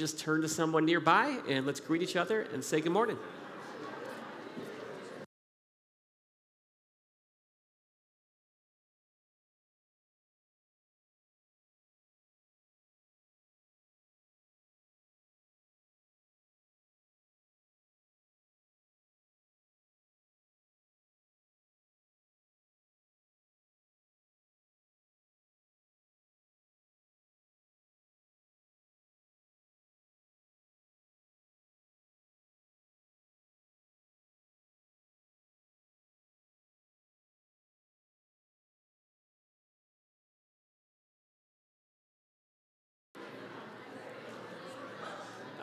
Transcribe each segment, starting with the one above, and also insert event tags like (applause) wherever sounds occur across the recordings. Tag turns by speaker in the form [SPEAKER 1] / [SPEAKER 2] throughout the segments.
[SPEAKER 1] just turn to someone nearby and let's greet each other and say good morning.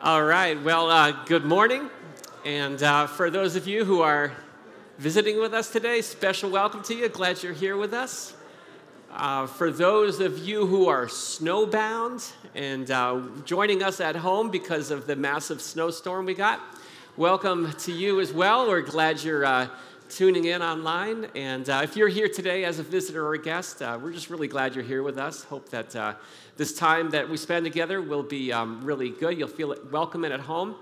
[SPEAKER 1] All right. Well, uh, good morning. And uh, for those of you who are visiting with us today, special welcome to you. Glad you're here with us. Uh, for those of you who are snowbound and uh, joining us at home because of the massive snowstorm we got, welcome to you as well. We're glad you're uh, tuning in online. And uh, if you're here today as a visitor or a guest, we're just really glad you're here with us. Hope that this time that we spend together will be um, really good. You'll feel welcome and at home.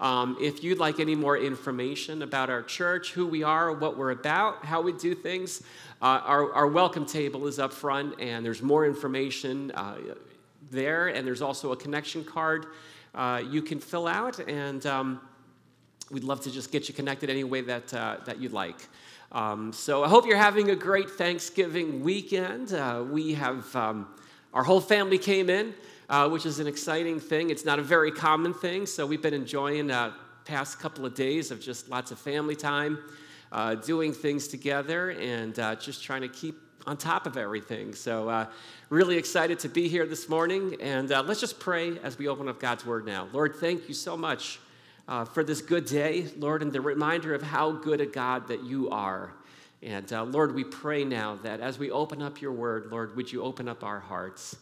[SPEAKER 1] Um, if you'd like any more information about our church, who we are, what we're about, how we do things, uh, our, our, welcome table is up front, and there's more information uh, there, and there's also a connection card uh, you can fill out, and um, we'd love to just get you connected any way that, uh, that you'd like. Um, so I hope you're having a great Thanksgiving weekend. Uh, we have um, our whole family came in, uh, which is an exciting thing. It's not a very common thing, so we've been enjoying uh, past couple of days of just lots of family time, uh, doing things together, and uh, just trying to keep on top of everything. So, uh, really excited to be here this morning, and let's just pray as we open up God's Word now. Lord, thank you so much uh, for this good day, Lord, and the reminder of how good a God that you are. And uh, Lord, we pray now that as we open up your word, Lord, would you open up our hearts?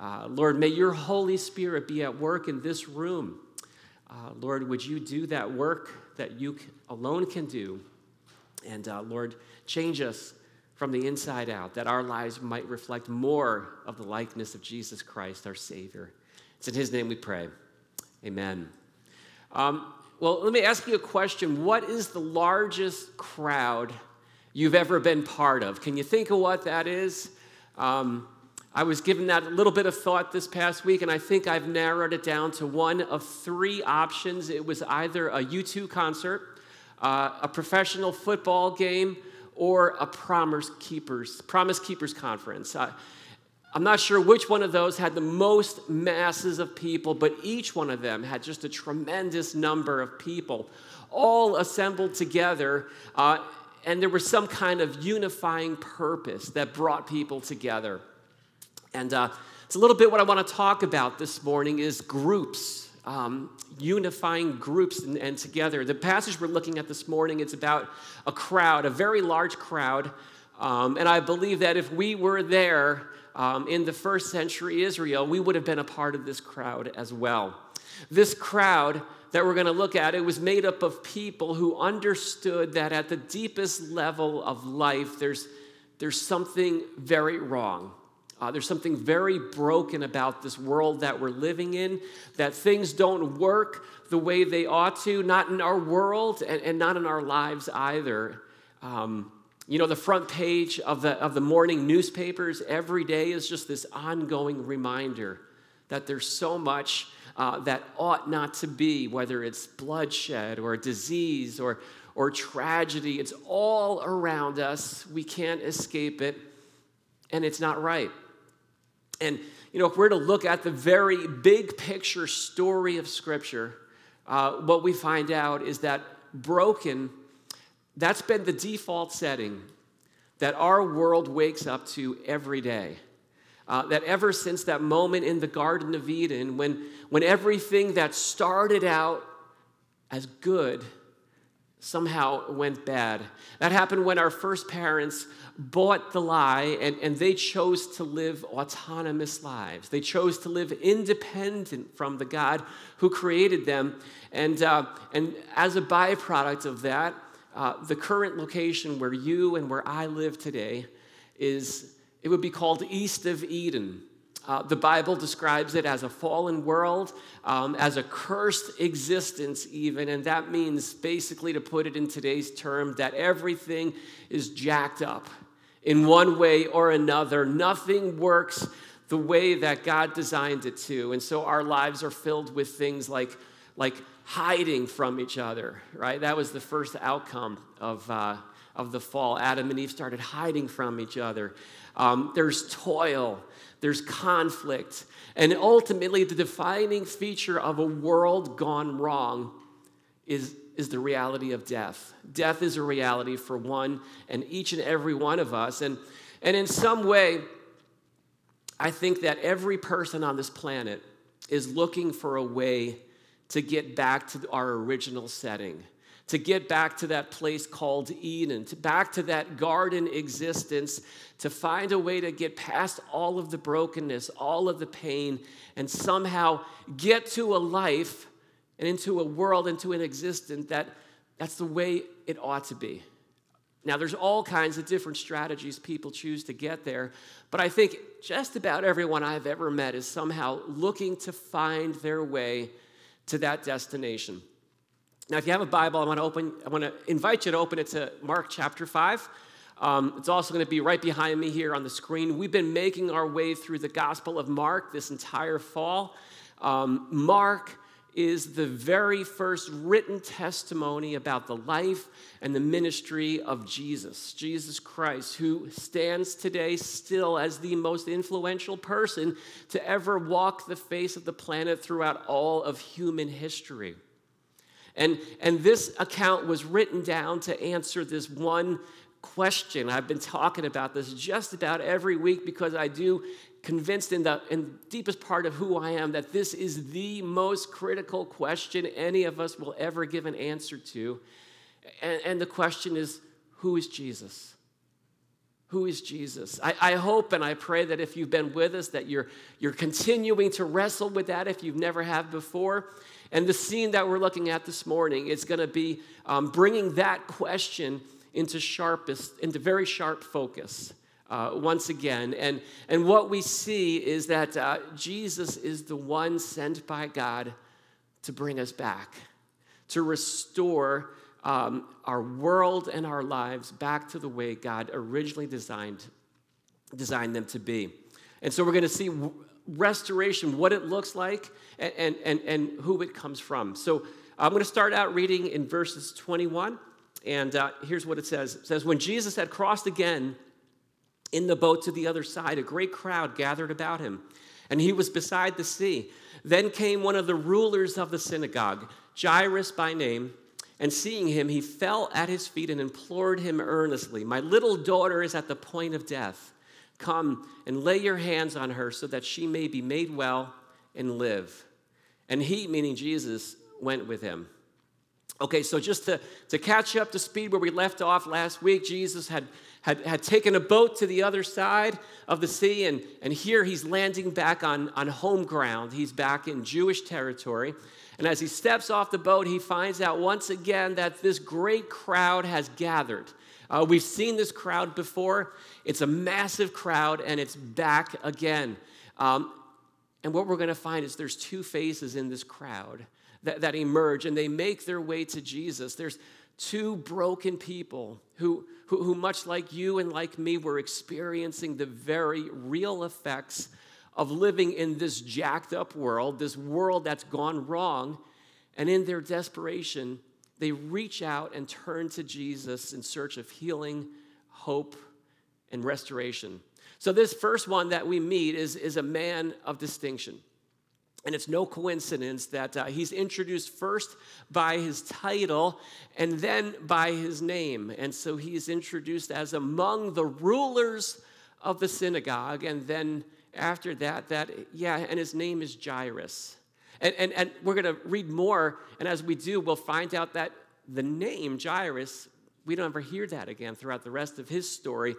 [SPEAKER 1] Uh, Lord, may your Holy Spirit be at work in this room. Uh, Lord, would you do that work that you alone can do? And uh, Lord, change us from the inside out, that our lives might reflect more of the likeness of Jesus Christ, our Savior. It's in His name we pray. Amen. Um, well, let me ask you a question. What is the largest crowd you've ever been part of. Can you think of what that is? Um, I was given that a little bit of thought this past week, and I think I've narrowed it down to one of three options. It was either a U2 concert, uh, a professional football game, or a Promise Keepers, Promise Keepers conference. Uh, I'm not sure which one of those had the most masses of people, but each one of them had just a tremendous number of people all assembled together. Uh, and there was some kind of unifying purpose that brought people together. And uh, it's a little bit what I want to talk about this morning is groups, um, unifying groups and, and, together. The passage we're looking at this morning, it's about a crowd, a very large crowd. Um, and I believe that if we were there um, in the first century Israel, we would have been a part of this crowd as well. This crowd that we're going to look at, it was made up of people who understood that at the deepest level of life, there's, there's something very wrong. Uh, there's something very broken about this world that we're living in, that things don't work the way they ought to, not in our world and, and not in our lives either. Um, you know, the front page of the, of the morning newspapers every day is just this ongoing reminder that there's so much uh, that ought not to be, whether it's bloodshed or disease or, or tragedy. It's all around us. We can't escape it, and it's not right. And, you know, if we're to look at the very big picture story of Scripture, uh, what we find out is that broken, that's been the default setting that our world wakes up to every day. Uh, that ever since that moment in the Garden of Eden, when, when everything that started out as good somehow went bad. That happened when our first parents bought the lie and, and they chose to live autonomous lives. They chose to live independent from the God who created them. And, uh, and as a byproduct of that, uh, the current location where you and where I live today is it would be called East of Eden. Uh, the Bible describes it as a fallen world, um, as a cursed existence, even. And that means, basically, to put it in today's term, that everything is jacked up in one way or another. Nothing works the way that God designed it to. And so our lives are filled with things like, like hiding from each other, right? That was the first outcome of, uh, of the fall. Adam and Eve started hiding from each other. Um, there's toil there's conflict. And ultimately, the defining feature of a world gone wrong is, is the reality of death. Death is a reality for one and each and every one of us. And, and in some way, I think that every person on this planet is looking for a way to get back to our original setting to get back to that place called Eden, to back to that garden existence, to find a way to get past all of the brokenness, all of the pain, and somehow get to a life and into a world, into an existence that that's the way it ought to be. Now, there's all kinds of different strategies people choose to get there, but I think just about everyone I've ever met is somehow looking to find their way to that destination. Now, if you have a Bible, I want to open. I want to invite you to open it to Mark chapter five. Um, it's also going to be right behind me here on the screen. We've been making our way through the Gospel of Mark this entire fall. Um, Mark is the very first written testimony about the life and the ministry of Jesus, Jesus Christ, who stands today still as the most influential person to ever walk the face of the planet throughout all of human history. And, and this account was written down to answer this one question. I've been talking about this just about every week because I do convinced in the, in deepest part of who I am that this is the most critical question any of us will ever give an answer to. And, and the question is who is Jesus? Who is Jesus? I, I, hope and I pray that if you've been with us, that you're, you're continuing to wrestle with that if you've never have before. And the scene that we're looking at this morning is going to be um, bringing that question into sharpest, into very sharp focus. Uh, once again. And, and what we see is that uh, Jesus is the one sent by God to bring us back, to restore um, our world and our lives back to the way God originally designed, designed them to be. And so we're going to see restoration, what it looks like, and, and, and, who it comes from. So I'm going to start out reading in verses 21. And uh, here's what it says It says, When Jesus had crossed again in the boat to the other side, a great crowd gathered about him, and he was beside the sea. Then came one of the rulers of the synagogue, Jairus by name, and seeing him, he fell at his feet and implored him earnestly, My little daughter is at the point of death. Come and lay your hands on her so that she may be made well and live. And he, meaning Jesus, went with him. Okay, so just to, to catch up to speed where we left off last week, Jesus had, had, had taken a boat to the other side of the sea, and, and here he's landing back on, on home ground. He's back in Jewish territory. And as he steps off the boat, he finds out once again that this great crowd has gathered. Uh, we've seen this crowd before. It's a massive crowd, and it's back again. Um, and what we're going to find is there's two phases in this crowd that, that emerge, and they make their way to Jesus. There's two broken people who, who, who, much like you and like me, were experiencing the very real effects of living in this jacked up world, this world that's gone wrong. And in their desperation, they reach out and turn to Jesus in search of healing, hope, and restoration. So, this first one that we meet is, is a man of distinction. And it's no coincidence that uh, he's introduced first by his title and then by his name. And so he's introduced as among the rulers of the synagogue. And then after that, that, yeah, and his name is Jairus. And, and, and we're going to read more, and as we do, we'll find out that the name Jairus, we don't ever hear that again throughout the rest of his story,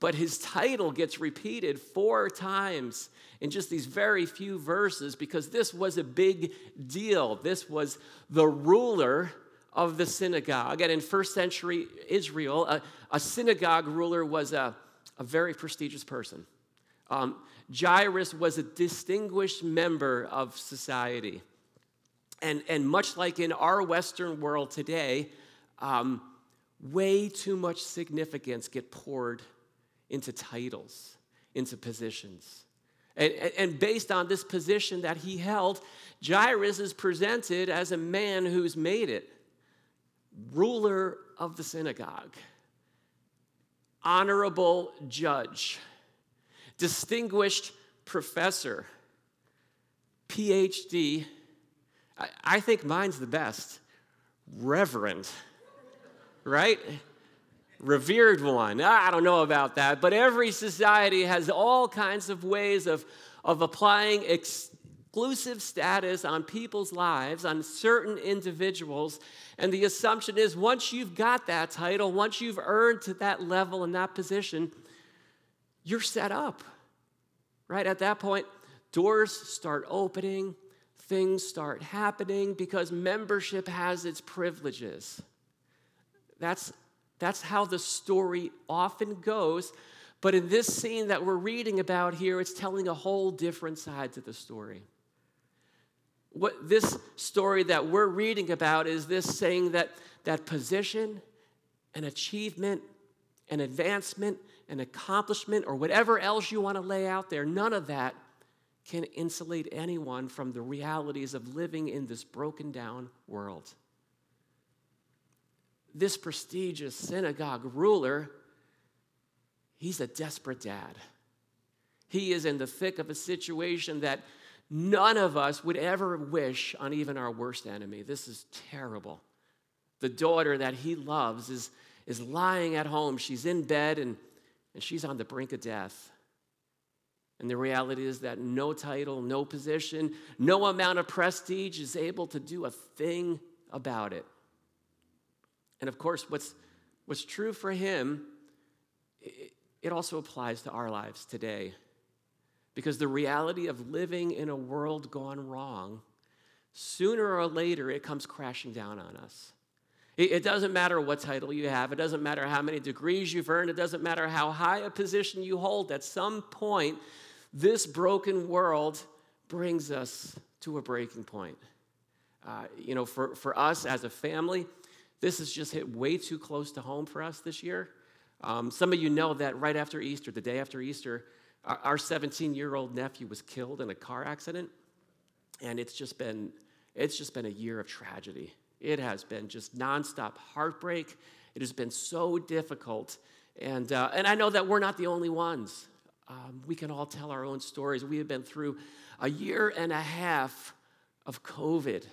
[SPEAKER 1] but his title gets repeated four times in just these very few verses because this was a big deal. This was the ruler of the synagogue. And in first century Israel, a, a synagogue ruler was a, a very prestigious person. Um, Jairus was a distinguished member of society. And, and much like in our Western world today, um, way too much significance get poured into titles, into positions. And, and based on this position that he held, Jairus is presented as a man who's made it ruler of the synagogue, honorable judge, distinguished professor, PhD. I, I think mine's the best. Reverend, right? Revered one. I don't know about that, but every society has all kinds of ways of, of applying exclusive status on people's lives, on certain individuals. And the assumption is once you've got that title, once you've earned to that level and that position, you're set up. Right? At that point, doors start opening, things start happening because membership has its privileges. That's that's how the story often goes. But in this scene that we're reading about here, it's telling a whole different side to the story. What this story that we're reading about is this saying that that position and achievement and advancement and accomplishment or whatever else you want to lay out there, none of that can insulate anyone from the realities of living in this broken down world this prestigious synagogue ruler, he's a desperate dad. He is in the thick of a situation that none of us would ever wish on even our worst enemy. This is terrible. The daughter that he loves is, is lying at home. She's in bed and, and she's on the brink of death. And the reality is that no title, no position, no amount of prestige is able to do a thing about it. And of course, what's, what's true for him, it, it also applies to our lives today. Because the reality of living in a world gone wrong, sooner or later, it comes crashing down on us. It, it doesn't matter what title you have, it doesn't matter how many degrees you've earned, it doesn't matter how high a position you hold. At some point, this broken world brings us to a breaking point. Uh, you know, for, for us as a family, this has just hit way too close to home for us this year. Um, some of you know that right after Easter, the day after Easter, our 17 year old nephew was killed in a car accident. And it's just been, it's just been a year of tragedy. It has been just nonstop heartbreak. It has been so difficult. And, uh, and I know that we're not the only ones. Um, we can all tell our own stories. We have been through a year and a half of COVID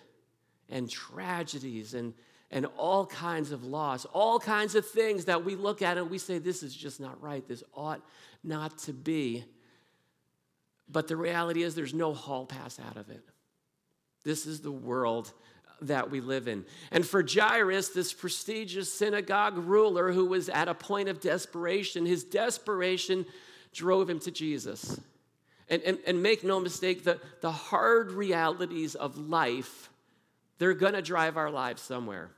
[SPEAKER 1] and tragedies and, and all kinds of loss, all kinds of things that we look at and we say, this is just not right. This ought not to be. But the reality is, there's no hall pass out of it. This is the world that we live in. And for Jairus, this prestigious synagogue ruler who was at a point of desperation, his desperation drove him to Jesus. And, and, and make no mistake, the, the hard realities of life, they're gonna drive our lives somewhere.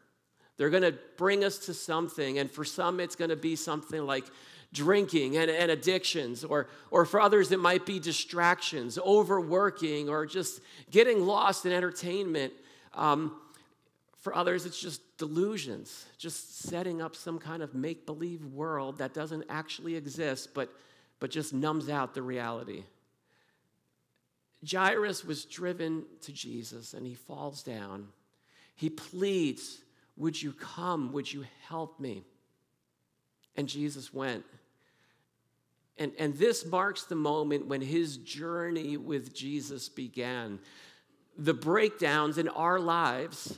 [SPEAKER 1] They're going to bring us to something. And for some, it's going to be something like drinking and, and addictions, or, or for others, it might be distractions, overworking, or just getting lost in entertainment. Um, for others, it's just delusions, just setting up some kind of make believe world that doesn't actually exist, but, but just numbs out the reality. Jairus was driven to Jesus and he falls down. He pleads would you come? Would you help me? And Jesus went. And, and this marks the moment when his journey with Jesus began. The breakdowns in our lives,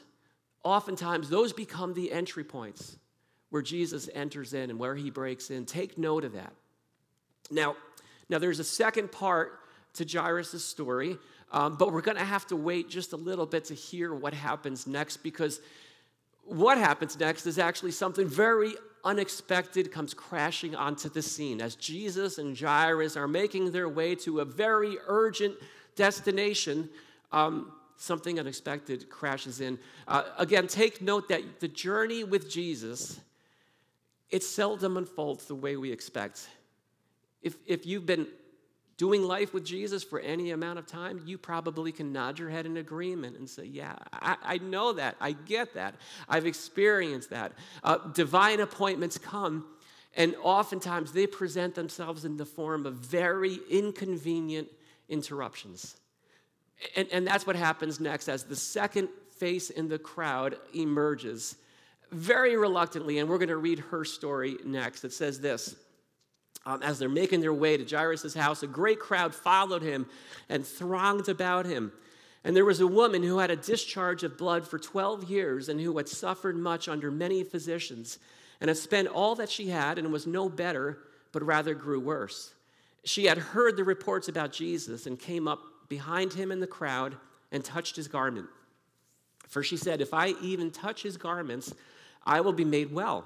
[SPEAKER 1] oftentimes, those become the entry points where Jesus enters in and where he breaks in. Take note of that. Now, now there's a second part to Jairus' story, um, but we're going to have to wait just a little bit to hear what happens next because what happens next is actually something very unexpected comes crashing onto the scene as Jesus and Jairus are making their way to a very urgent destination. Um, something unexpected crashes in. Uh, again, take note that the journey with Jesus, it seldom unfolds the way we expect. If, if you've been doing life with Jesus for any amount of time, you probably can nod your head in agreement and say, Yeah, I, I know that. I get that. I've experienced that. Uh, divine appointments come, and oftentimes they present themselves in the form of very inconvenient interruptions. And, and that's what happens next as the second face in the crowd emerges very reluctantly. And we're going to read her story next. It says this um, as they're making their way to Jairus' house, a great crowd followed him and thronged about him. And there was a woman who had a discharge of blood for 12 years and who had suffered much under many physicians and had spent all that she had and was no better, but rather grew worse. She had heard the reports about Jesus and came up behind him in the crowd and touched his garment. For she said, If I even touch his garments, I will be made well.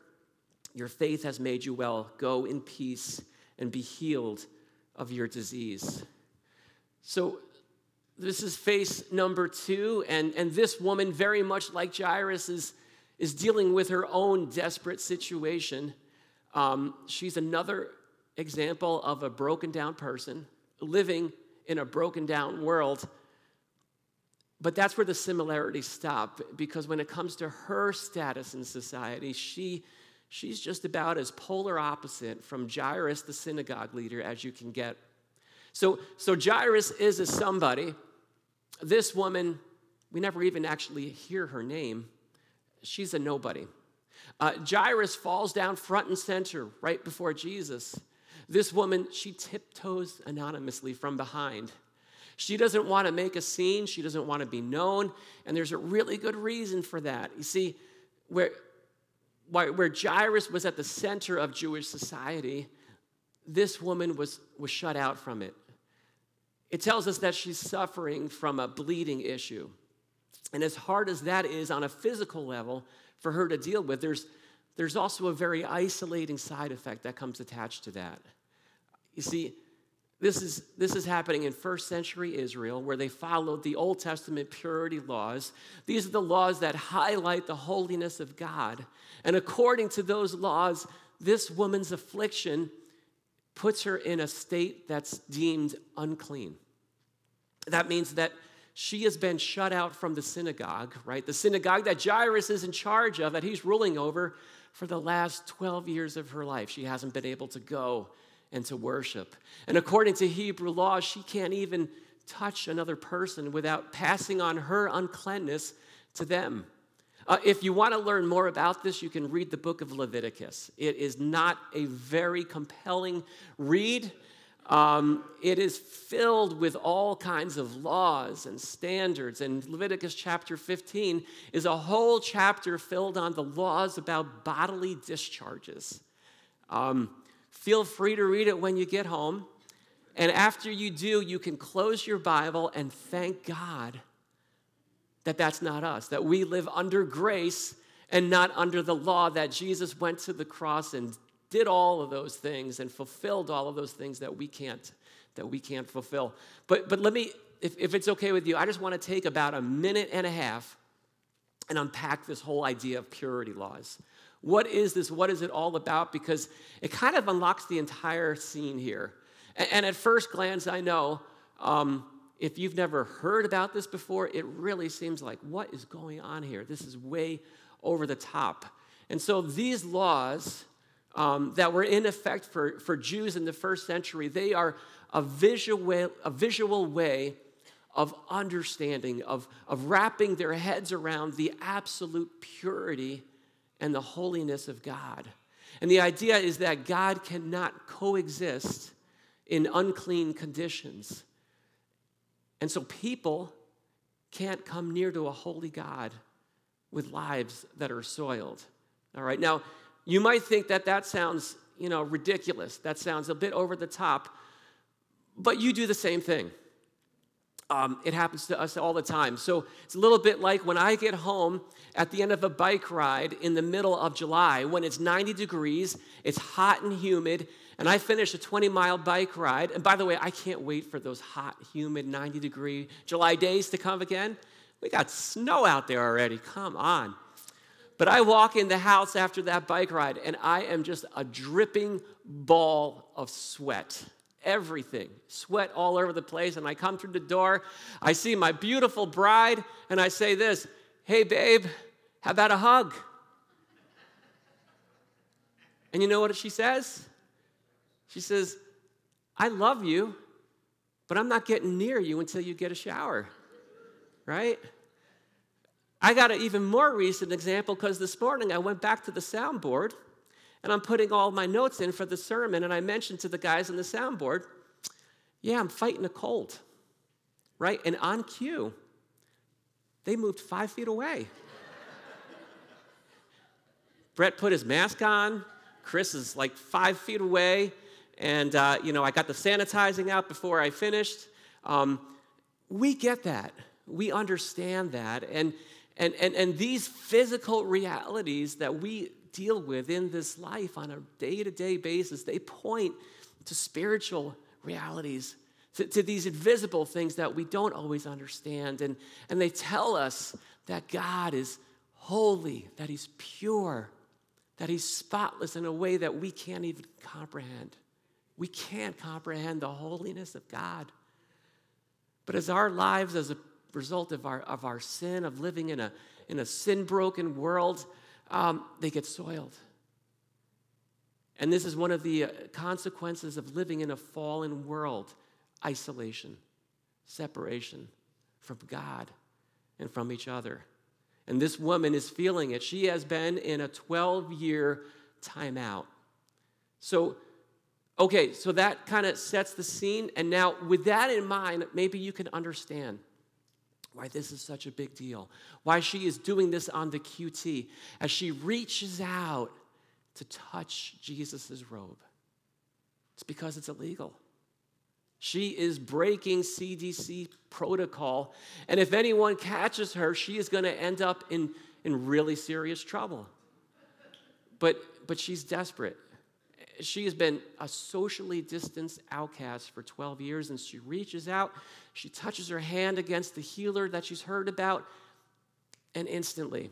[SPEAKER 1] your faith has made you well. Go in peace and be healed of your disease. So, this is face number two, and, and this woman, very much like Jairus, is, is dealing with her own desperate situation. Um, she's another example of a broken down person living in a broken down world. But that's where the similarities stop, because when it comes to her status in society, she she's just about as polar opposite from Jairus, the synagogue leader, as you can get. So, so Jairus is a somebody. This woman, we never even actually hear her name. She's a nobody. Uh, Jairus falls down front and center right before Jesus. This woman, she tiptoes anonymously from behind. She doesn't want to make a scene, she doesn't want to be known, and there's a really good reason for that. You see, where where Jairus was at the center of Jewish society, this woman was, was shut out from it. It tells us that she's suffering from a bleeding issue. And as hard as that is on a physical level for her to deal with, there's, there's also a very isolating side effect that comes attached to that. You see, this is, this is happening in first century Israel, where they followed the Old Testament purity laws. These are the laws that highlight the holiness of God. And according to those laws, this woman's affliction puts her in a state that's deemed unclean. That means that she has been shut out from the synagogue, right? The synagogue that Jairus is in charge of, that he's ruling over for the last 12 years of her life. She hasn't been able to go and to worship. And according to Hebrew law, she can't even touch another person without passing on her uncleanness to them. Uh, if you want to learn more about this, you can read the book of Leviticus. It is not a very compelling read. Um, it is filled with all kinds of laws and standards. And Leviticus chapter 15 is a whole chapter filled on the laws about bodily discharges. Um, Feel free to read it when you get home. And after you do, you can close your Bible and thank God that that's not us, that we live under grace and not under the law, that Jesus went to the cross and did all of those things and fulfilled all of those things that we can't that we can't fulfill. But but let me if, if it's okay with you, I just want to take about a minute and a half and unpack this whole idea of purity laws. What is this? What is it all about? Because it kind of unlocks the entire scene here. And, at first glance, I know um, if you've never heard about this before, it really seems like, what is going on here? This is way over the top. And so these laws um, that were in effect for, for Jews in the first century, they are a visual, a visual way of understanding, of, of wrapping their heads around the absolute purity and the holiness of God. And the idea is that God cannot coexist in unclean conditions. And so people can't come near to a holy God with lives that are soiled. All right, now you might think that that sounds, you know, ridiculous. That sounds a bit over the top. but you do the same thing. Um, it happens to us all the time. So it's a little bit like when I get home at the end of a bike ride in the middle of July when it's 90 degrees, it's hot and humid, and I finish a 20 mile bike ride. And by the way, I can't wait for those hot, humid, 90 degree July days to come again. We got snow out there already. Come on. But I walk in the house after that bike ride and I am just a dripping ball of sweat. Everything, sweat all over the place. And I come through the door, I see my beautiful bride, and I say this Hey, babe, how about a hug? And you know what she says? She says, I love you, but I'm not getting near you until you get a shower, right? I got an even more recent example because this morning I went back to the soundboard and I'm putting all my notes in for the sermon, and I mentioned to the guys on the soundboard, yeah, I'm fighting a cold, right? And on cue, they moved five feet away. (laughs) Brett put his mask on. Chris is like five feet away. And, uh, you know, I got the sanitizing out before I finished. Um, we get that. We understand that. And, and, and, and these physical realities that we deal with in this life on a day to day basis, they point to spiritual realities, to, to, these invisible things that we don't always understand. And, and they tell us that God is holy, that He's pure, that He's spotless in a way that we can't even comprehend. We can't comprehend the holiness of God. But as our lives, as a result of our, of our sin, of living in a, in a sin broken world, um, they get soiled. And this is one of the uh, consequences of living in a fallen world isolation, separation from God and from each other. And this woman is feeling it. She has been in a 12 year timeout. So, okay, so that kind of sets the scene. And now, with that in mind, maybe you can understand why this is such a big deal, why she is doing this on the QT as she reaches out to touch Jesus' robe. It's because it's illegal. She is breaking CDC protocol, and if anyone catches her, she is going to end up in, in really serious trouble. But, but she's desperate she has been a socially distanced outcast for 12 years, and she reaches out, she touches her hand against the healer that she's heard about, and instantly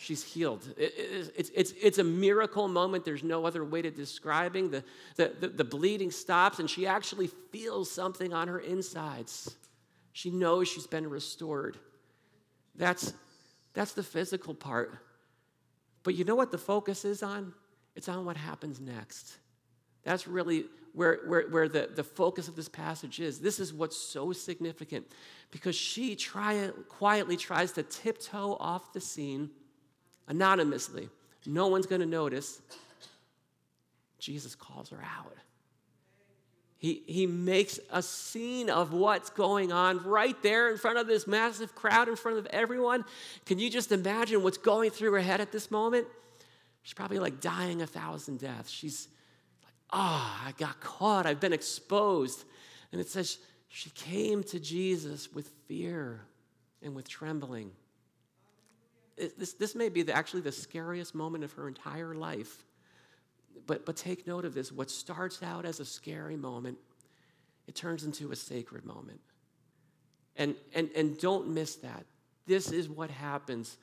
[SPEAKER 1] she's healed. It, it, it's, it's, it's a miracle moment. There's no other way to describing. The, the, the, the bleeding stops, and she actually feels something on her insides. She knows she's been restored. That's, that's the physical part. But you know what the focus is on? It's on what happens next. That's really where, where, where the, the focus of this passage is. This is what's so significant because she try, quietly tries to tiptoe off the scene anonymously. No one's going to notice. Jesus calls her out. He, he makes a scene of what's going on right there in front of this massive crowd, in front of everyone. Can you just imagine what's going through her head at this moment? She's probably like dying a thousand deaths. She's like, ah, oh, I got caught. I've been exposed. And it says she came to Jesus with fear and with trembling. This, this may be the, actually the scariest moment of her entire life. But, but take note of this what starts out as a scary moment, it turns into a sacred moment. And, and, and don't miss that. This is what happens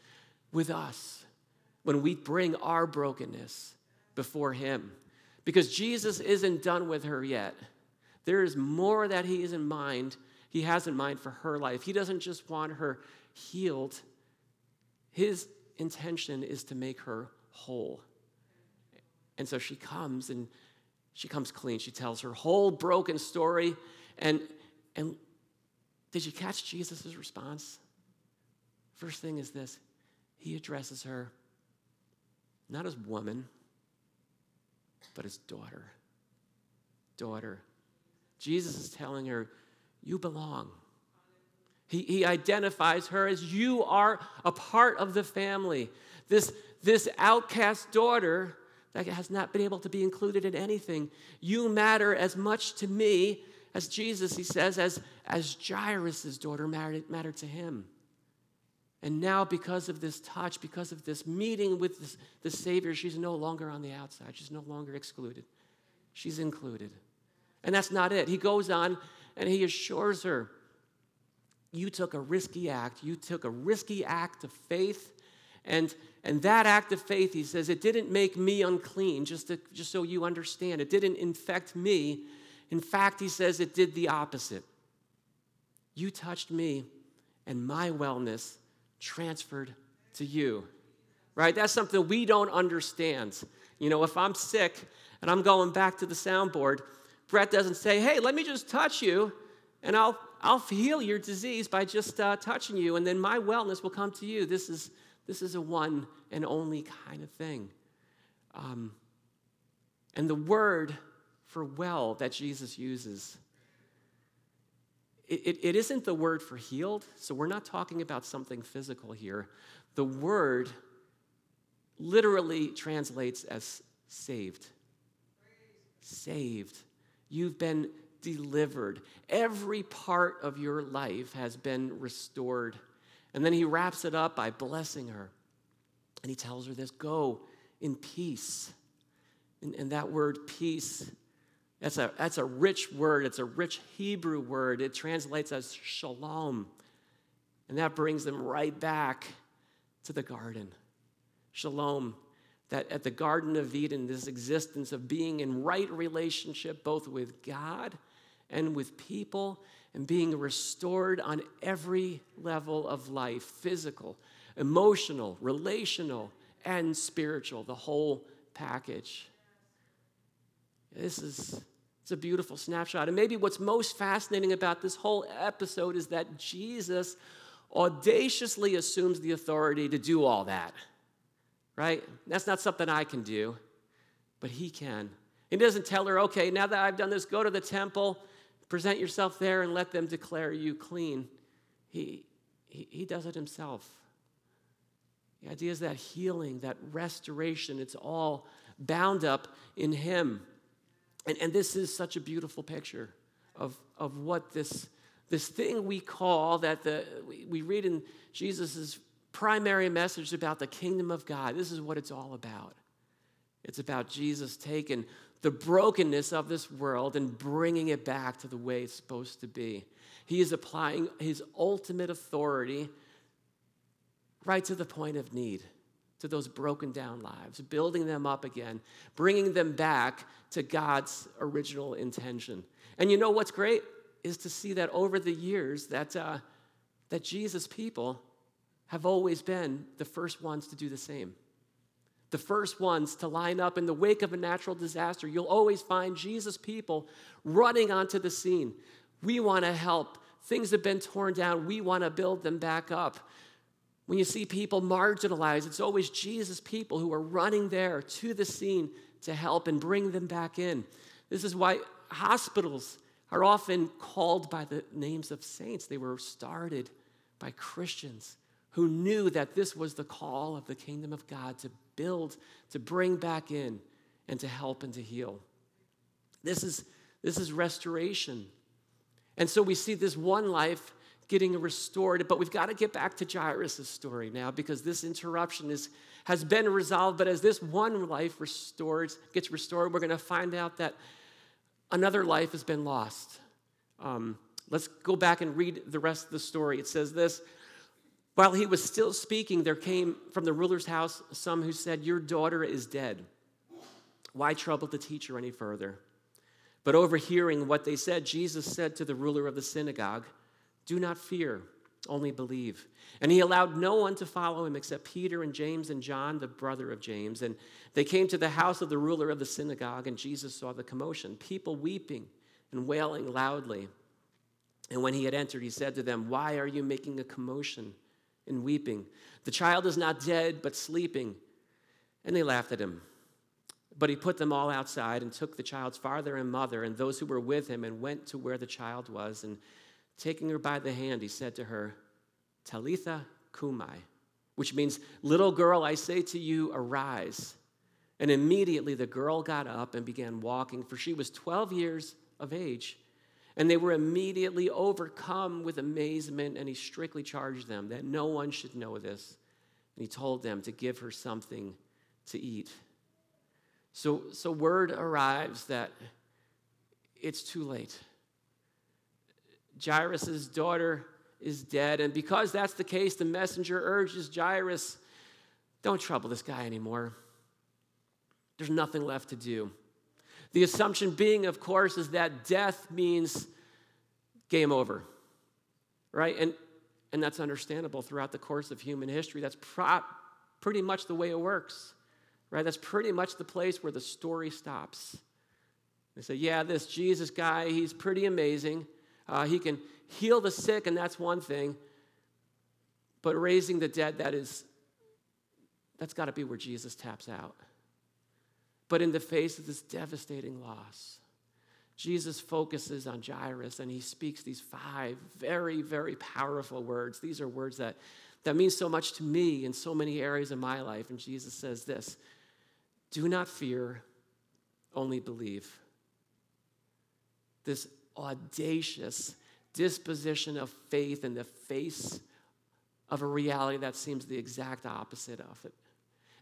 [SPEAKER 1] with us when we bring our brokenness before Him. Because Jesus isn't done with her yet. There is more that He is in mind, He has in mind for her life. He doesn't just want her healed, His intention is to make her whole. And so she comes and she comes clean. She tells her whole broken story. And, and did you catch Jesus' response? First thing is this He addresses her not as woman, but as daughter. Daughter. Jesus is telling her, You belong. He, he identifies her as you are a part of the family. This, this outcast daughter that has not been able to be included in anything, you matter as much to me as Jesus, he says, as, as Jairus' daughter mattered, mattered to him. And now, because of this touch, because of this meeting with this, the Savior, she's no longer on the outside. She's no longer excluded. She's included. And that's not it. He goes on and he assures her you took a risky act. You took a risky act of faith. And, and that act of faith, he says, it didn't make me unclean, just, to, just so you understand. It didn't infect me. In fact, he says it did the opposite. You touched me, and my wellness transferred to you. Right? That's something we don't understand. You know, if I'm sick and I'm going back to the soundboard, Brett doesn't say, hey, let me just touch you and I'll, I'll heal your disease by just uh, touching you, and then my wellness will come to you. This is, this is a one and only kind of thing. Um, and the word for well that Jesus uses, it, it, isn't the word for healed, so we're not talking about something physical here. The word literally translates as saved. Saved. You've been delivered. Every part of your life has been restored. And then he wraps it up by blessing her. And he tells her this go in peace. And, and that word peace, that's a, that's a rich word. It's a rich Hebrew word. It translates as shalom. And that brings them right back to the garden. Shalom that at the Garden of Eden, this existence of being in right relationship both with God and with people and being restored on every level of life physical, emotional, relational, and spiritual, the whole package. This is it's a beautiful snapshot. And maybe what's most fascinating about this whole episode is that Jesus audaciously assumes the authority to do all that right? That's not something I can do, but he can. He doesn't tell her, okay, now that I've done this, go to the temple, present yourself there, and let them declare you clean. He, he, he does it himself. The idea is that healing, that restoration, it's all bound up in him. And, and this is such a beautiful picture of, of what this, this thing we call that the, we, we read in Jesus' primary message about the kingdom of God. This is what it's all about. It's about Jesus taking the brokenness of this world and bringing it back to the way it's supposed to be. He is applying his ultimate authority right to the point of need, to those broken down lives, building them up again, bringing them back to God's original intention. And you know what's great is to see that over the years that, uh, that Jesus' people have always been the first ones to do the same. The first ones to line up in the wake of a natural disaster. You'll always find Jesus people running onto the scene. We want to help. Things have been torn down. We want to build them back up. When you see people marginalized, it's always Jesus people who are running there to the scene to help and bring them back in. This is why hospitals are often called by the names of saints. They were started by Christians who knew that this was the call of the kingdom of God to build, to bring back in, and to help and to heal. This is, this is restoration. And so we see this one life getting restored, but we've got to get back to Jairus' story now because this interruption is, has been resolved. But as this one life restored, gets restored, we're going to find out that another life has been lost. Um, let's go back and read the rest of the story. It says this while he was still speaking, there came from the ruler's house some who said, Your daughter is dead. Why trouble the teacher any further? But overhearing what they said, Jesus said to the ruler of the synagogue, Do not fear, only believe. And he allowed no one to follow him except Peter and James and John, the brother of James. And they came to the house of the ruler of the synagogue, and Jesus saw the commotion, people weeping and wailing loudly. And when he had entered, he said to them, Why are you making a commotion? and weeping. The child is not dead, but sleeping. And they laughed at him. But he put them all outside and took the child's father and mother and those who were with him and went to where the child was. And taking her by the hand, he said to her, Talitha cumi, which means, Little girl, I say to you, arise. And immediately the girl got up and began walking, for she was 12 years of age. And they were immediately overcome with amazement, and he strictly charged them that no one should know this. And he told them to give her something to eat. So, so word arrives that it's too late. Jairus' daughter is dead, and because that's the case, the messenger urges Jairus, don't trouble this guy anymore. There's nothing left to do. The assumption being, of course, is that death means game over, right? And, and that's understandable throughout the course of human history. That's pro- pretty much the way it works, right? That's pretty much the place where the story stops. They say, yeah, this Jesus guy, he's pretty amazing. Uh, he can heal the sick, and that's one thing. But raising the dead, that is, that's got to be where Jesus taps out. But in the face of this devastating loss, Jesus focuses on Jairus and he speaks these five very, very powerful words. These are words that, that mean so much to me in so many areas of my life. And Jesus says this Do not fear, only believe. This audacious disposition of faith in the face of a reality that seems the exact opposite of it.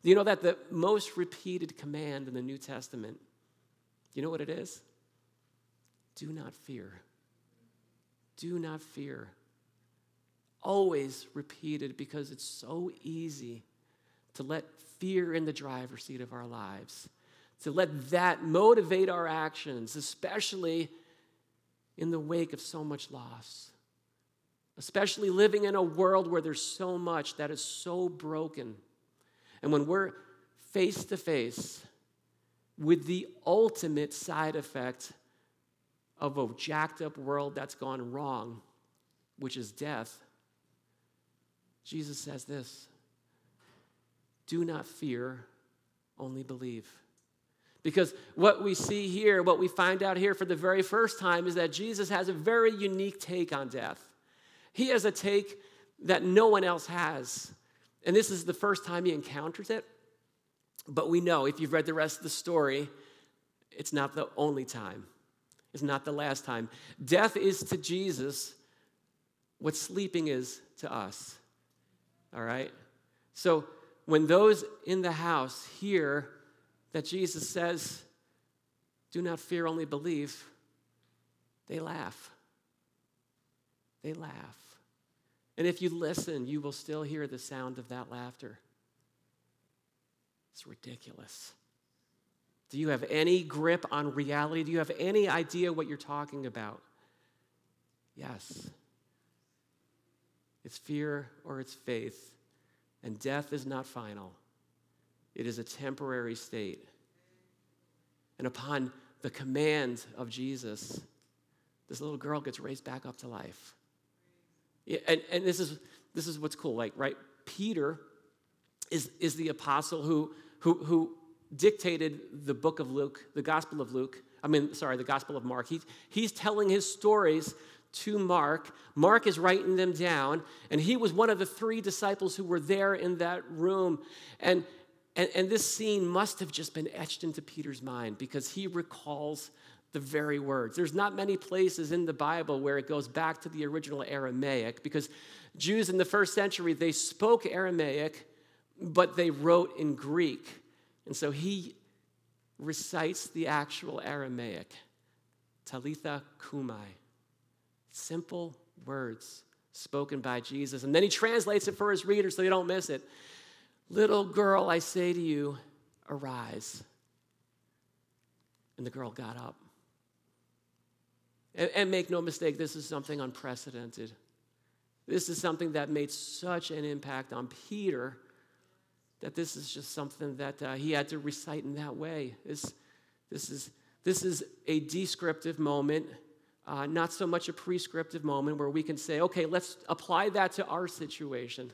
[SPEAKER 1] Do you know that the most repeated command in the New Testament, you know what it is? Do not fear. Do not fear. Always repeated because it's so easy to let fear in the driver's seat of our lives, to let that motivate our actions, especially in the wake of so much loss, especially living in a world where there's so much that is so broken and when we're face to face with the ultimate side effect of a jacked up world that's gone wrong, which is death, Jesus says this Do not fear, only believe. Because what we see here, what we find out here for the very first time, is that Jesus has a very unique take on death. He has a take that no one else has. And this is the first time he encounters it. But we know, if you've read the rest of the story, it's not the only time. It's not the last time. Death is to Jesus what sleeping is to us. All right? So when those in the house hear that Jesus says, Do not fear, only believe, they laugh. They laugh. And if you listen, you will still hear the sound of that laughter. It's ridiculous. Do you have any grip on reality? Do you have any idea what you're talking about? Yes. It's fear or it's faith. And death is not final, it is a temporary state. And upon the command of Jesus, this little girl gets raised back up to life. And, and this is this is what's cool, like, right? Peter is, is the apostle who, who, who dictated the book of Luke, the Gospel of Luke. I mean, sorry, the Gospel of Mark. He, he's telling his stories to Mark. Mark is writing them down, and he was one of the three disciples who were there in that room. And, and, and this scene must have just been etched into Peter's mind because he recalls the very words. There's not many places in the Bible where it goes back to the original Aramaic because Jews in the first century, they spoke Aramaic, but they wrote in Greek. And so he recites the actual Aramaic Talitha cumi. Simple words spoken by Jesus. And then he translates it for his readers so they don't miss it. Little girl, I say to you, arise. And the girl got up. And, and make no mistake, this is something unprecedented. This is something that made such an impact on Peter that this is just something that uh, he had to recite in that way. This, this, is, this is a descriptive moment, uh, not so much a prescriptive moment where we can say, okay, let's apply that to our situation.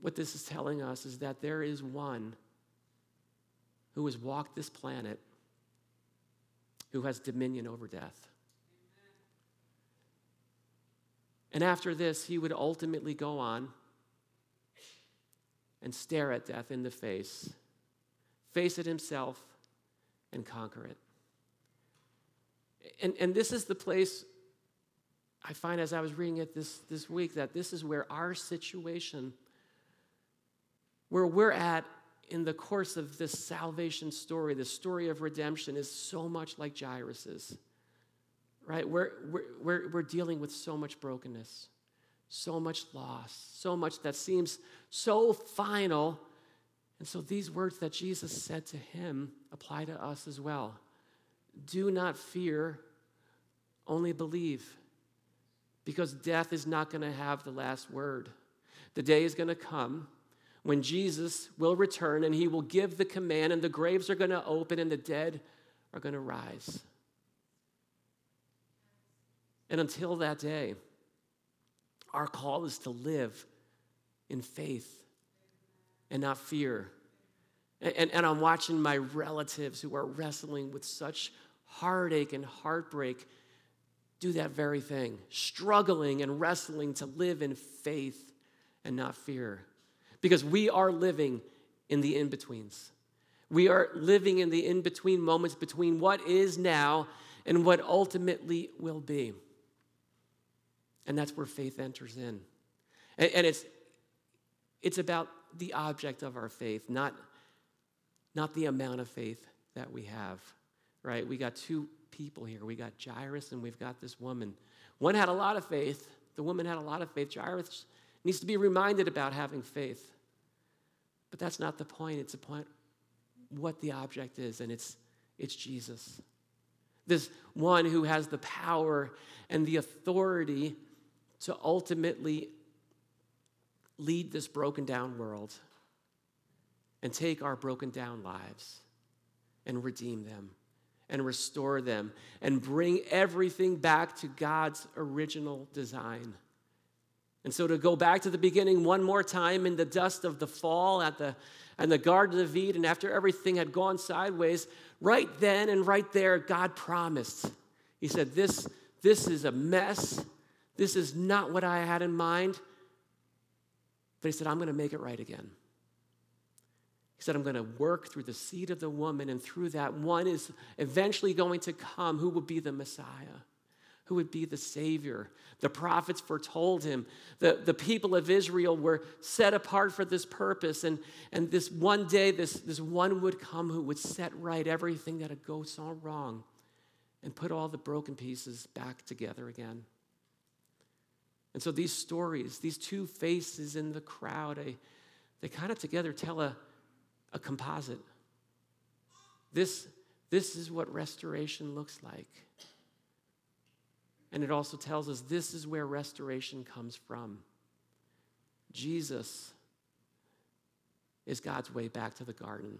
[SPEAKER 1] What this is telling us is that there is one who has walked this planet who has dominion over death. And after this, he would ultimately go on and stare at death in the face, face it himself, and conquer it. And, and this is the place I find as I was reading it this, this week that this is where our situation, where we're at in the course of this salvation story, the story of redemption, is so much like Jairus's. Right? We're, we're, we're, dealing with so much brokenness, so much loss, so much that seems so final. And so these words that Jesus said to him apply to us as well. Do not fear, only believe because death is not going to have the last word. The day is going to come when Jesus will return and he will give the command, and the graves are going to open and the dead are going to rise. And until that day, our call is to live in faith and not fear. And, and, and, I'm watching my relatives who are wrestling with such heartache and heartbreak do that very thing, struggling and wrestling to live in faith and not fear. Because we are living in the in betweens. We are living in the in between moments between what is now and what ultimately will be. And that's where faith enters in. And, and it's, it's about the object of our faith, not, not the amount of faith that we have, right? We got two people here. We got Jairus and we've got this woman. One had a lot of faith. The woman had a lot of faith. Jairus needs to be reminded about having faith. But that's not the point. It's the point what the object is, and it's, it's Jesus. This one who has the power and the authority to ultimately lead this broken down world and take our broken down lives and redeem them and restore them and bring everything back to God's original design. And so to go back to the beginning one more time in the dust of the fall at the and the Garden of Eden, after everything had gone sideways, right then and right there, God promised. He said, This, this is a mess. This is not what I had in mind. But he said, I'm going to make it right again. He said, I'm going to work through the seed of the woman, and through that, one is eventually going to come who will be the Messiah, who would be the Savior. The prophets foretold him. The, the people of Israel were set apart for this purpose, and, and this one day, this, this one would come who would set right everything that had gone so wrong and put all the broken pieces back together again. And so these stories, these two faces in the crowd, they, they kind of together tell a a composite. This, this is what restoration looks like. And it also tells us this is where restoration comes from. Jesus is God's way back to the garden.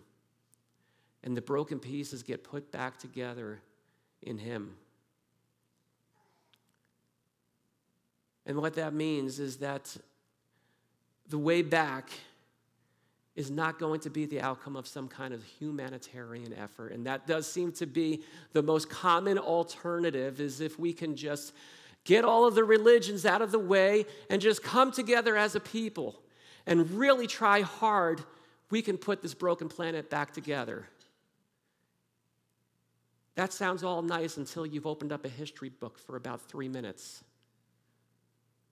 [SPEAKER 1] And the broken pieces get put back together in Him. And what that means is that the way back is not going to be the outcome of some kind of humanitarian effort. And that does seem to be the most common alternative is if we can just get all of the religions out of the way and just come together as a people and really try hard, we can put this broken planet back together. That sounds all nice until you've opened up a history book for about three minutes.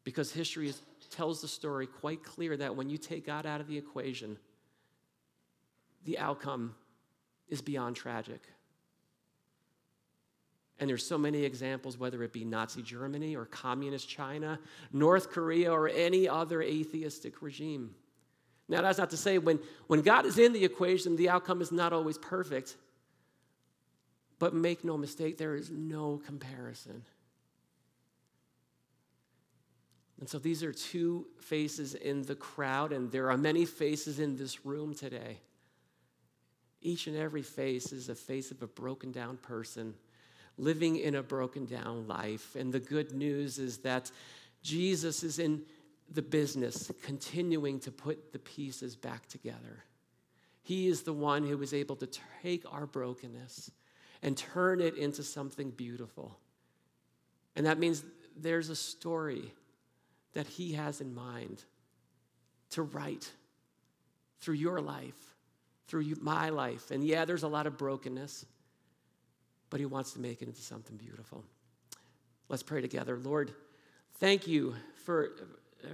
[SPEAKER 1] Because history is, tells the story quite clear that when you take God out of the equation, the outcome is beyond tragic. And there's so many examples, whether it be Nazi Germany or communist China, North Korea, or any other atheistic regime. Now, that's not to say when, when God is in the equation, the outcome is not always perfect. But make no mistake, there is no comparison. And so these are two faces in the crowd, and there are many faces in this room today. Each and every face is a face of a broken down person living in a broken down life. And the good news is that Jesus is in the business, continuing to put the pieces back together. He is the one who is able to take our brokenness and turn it into something beautiful. And that means there's a story that He has in mind to write through your life through my life. And yeah, there's a lot of brokenness. but He wants to make it into something beautiful. Let's pray together. Lord, thank you for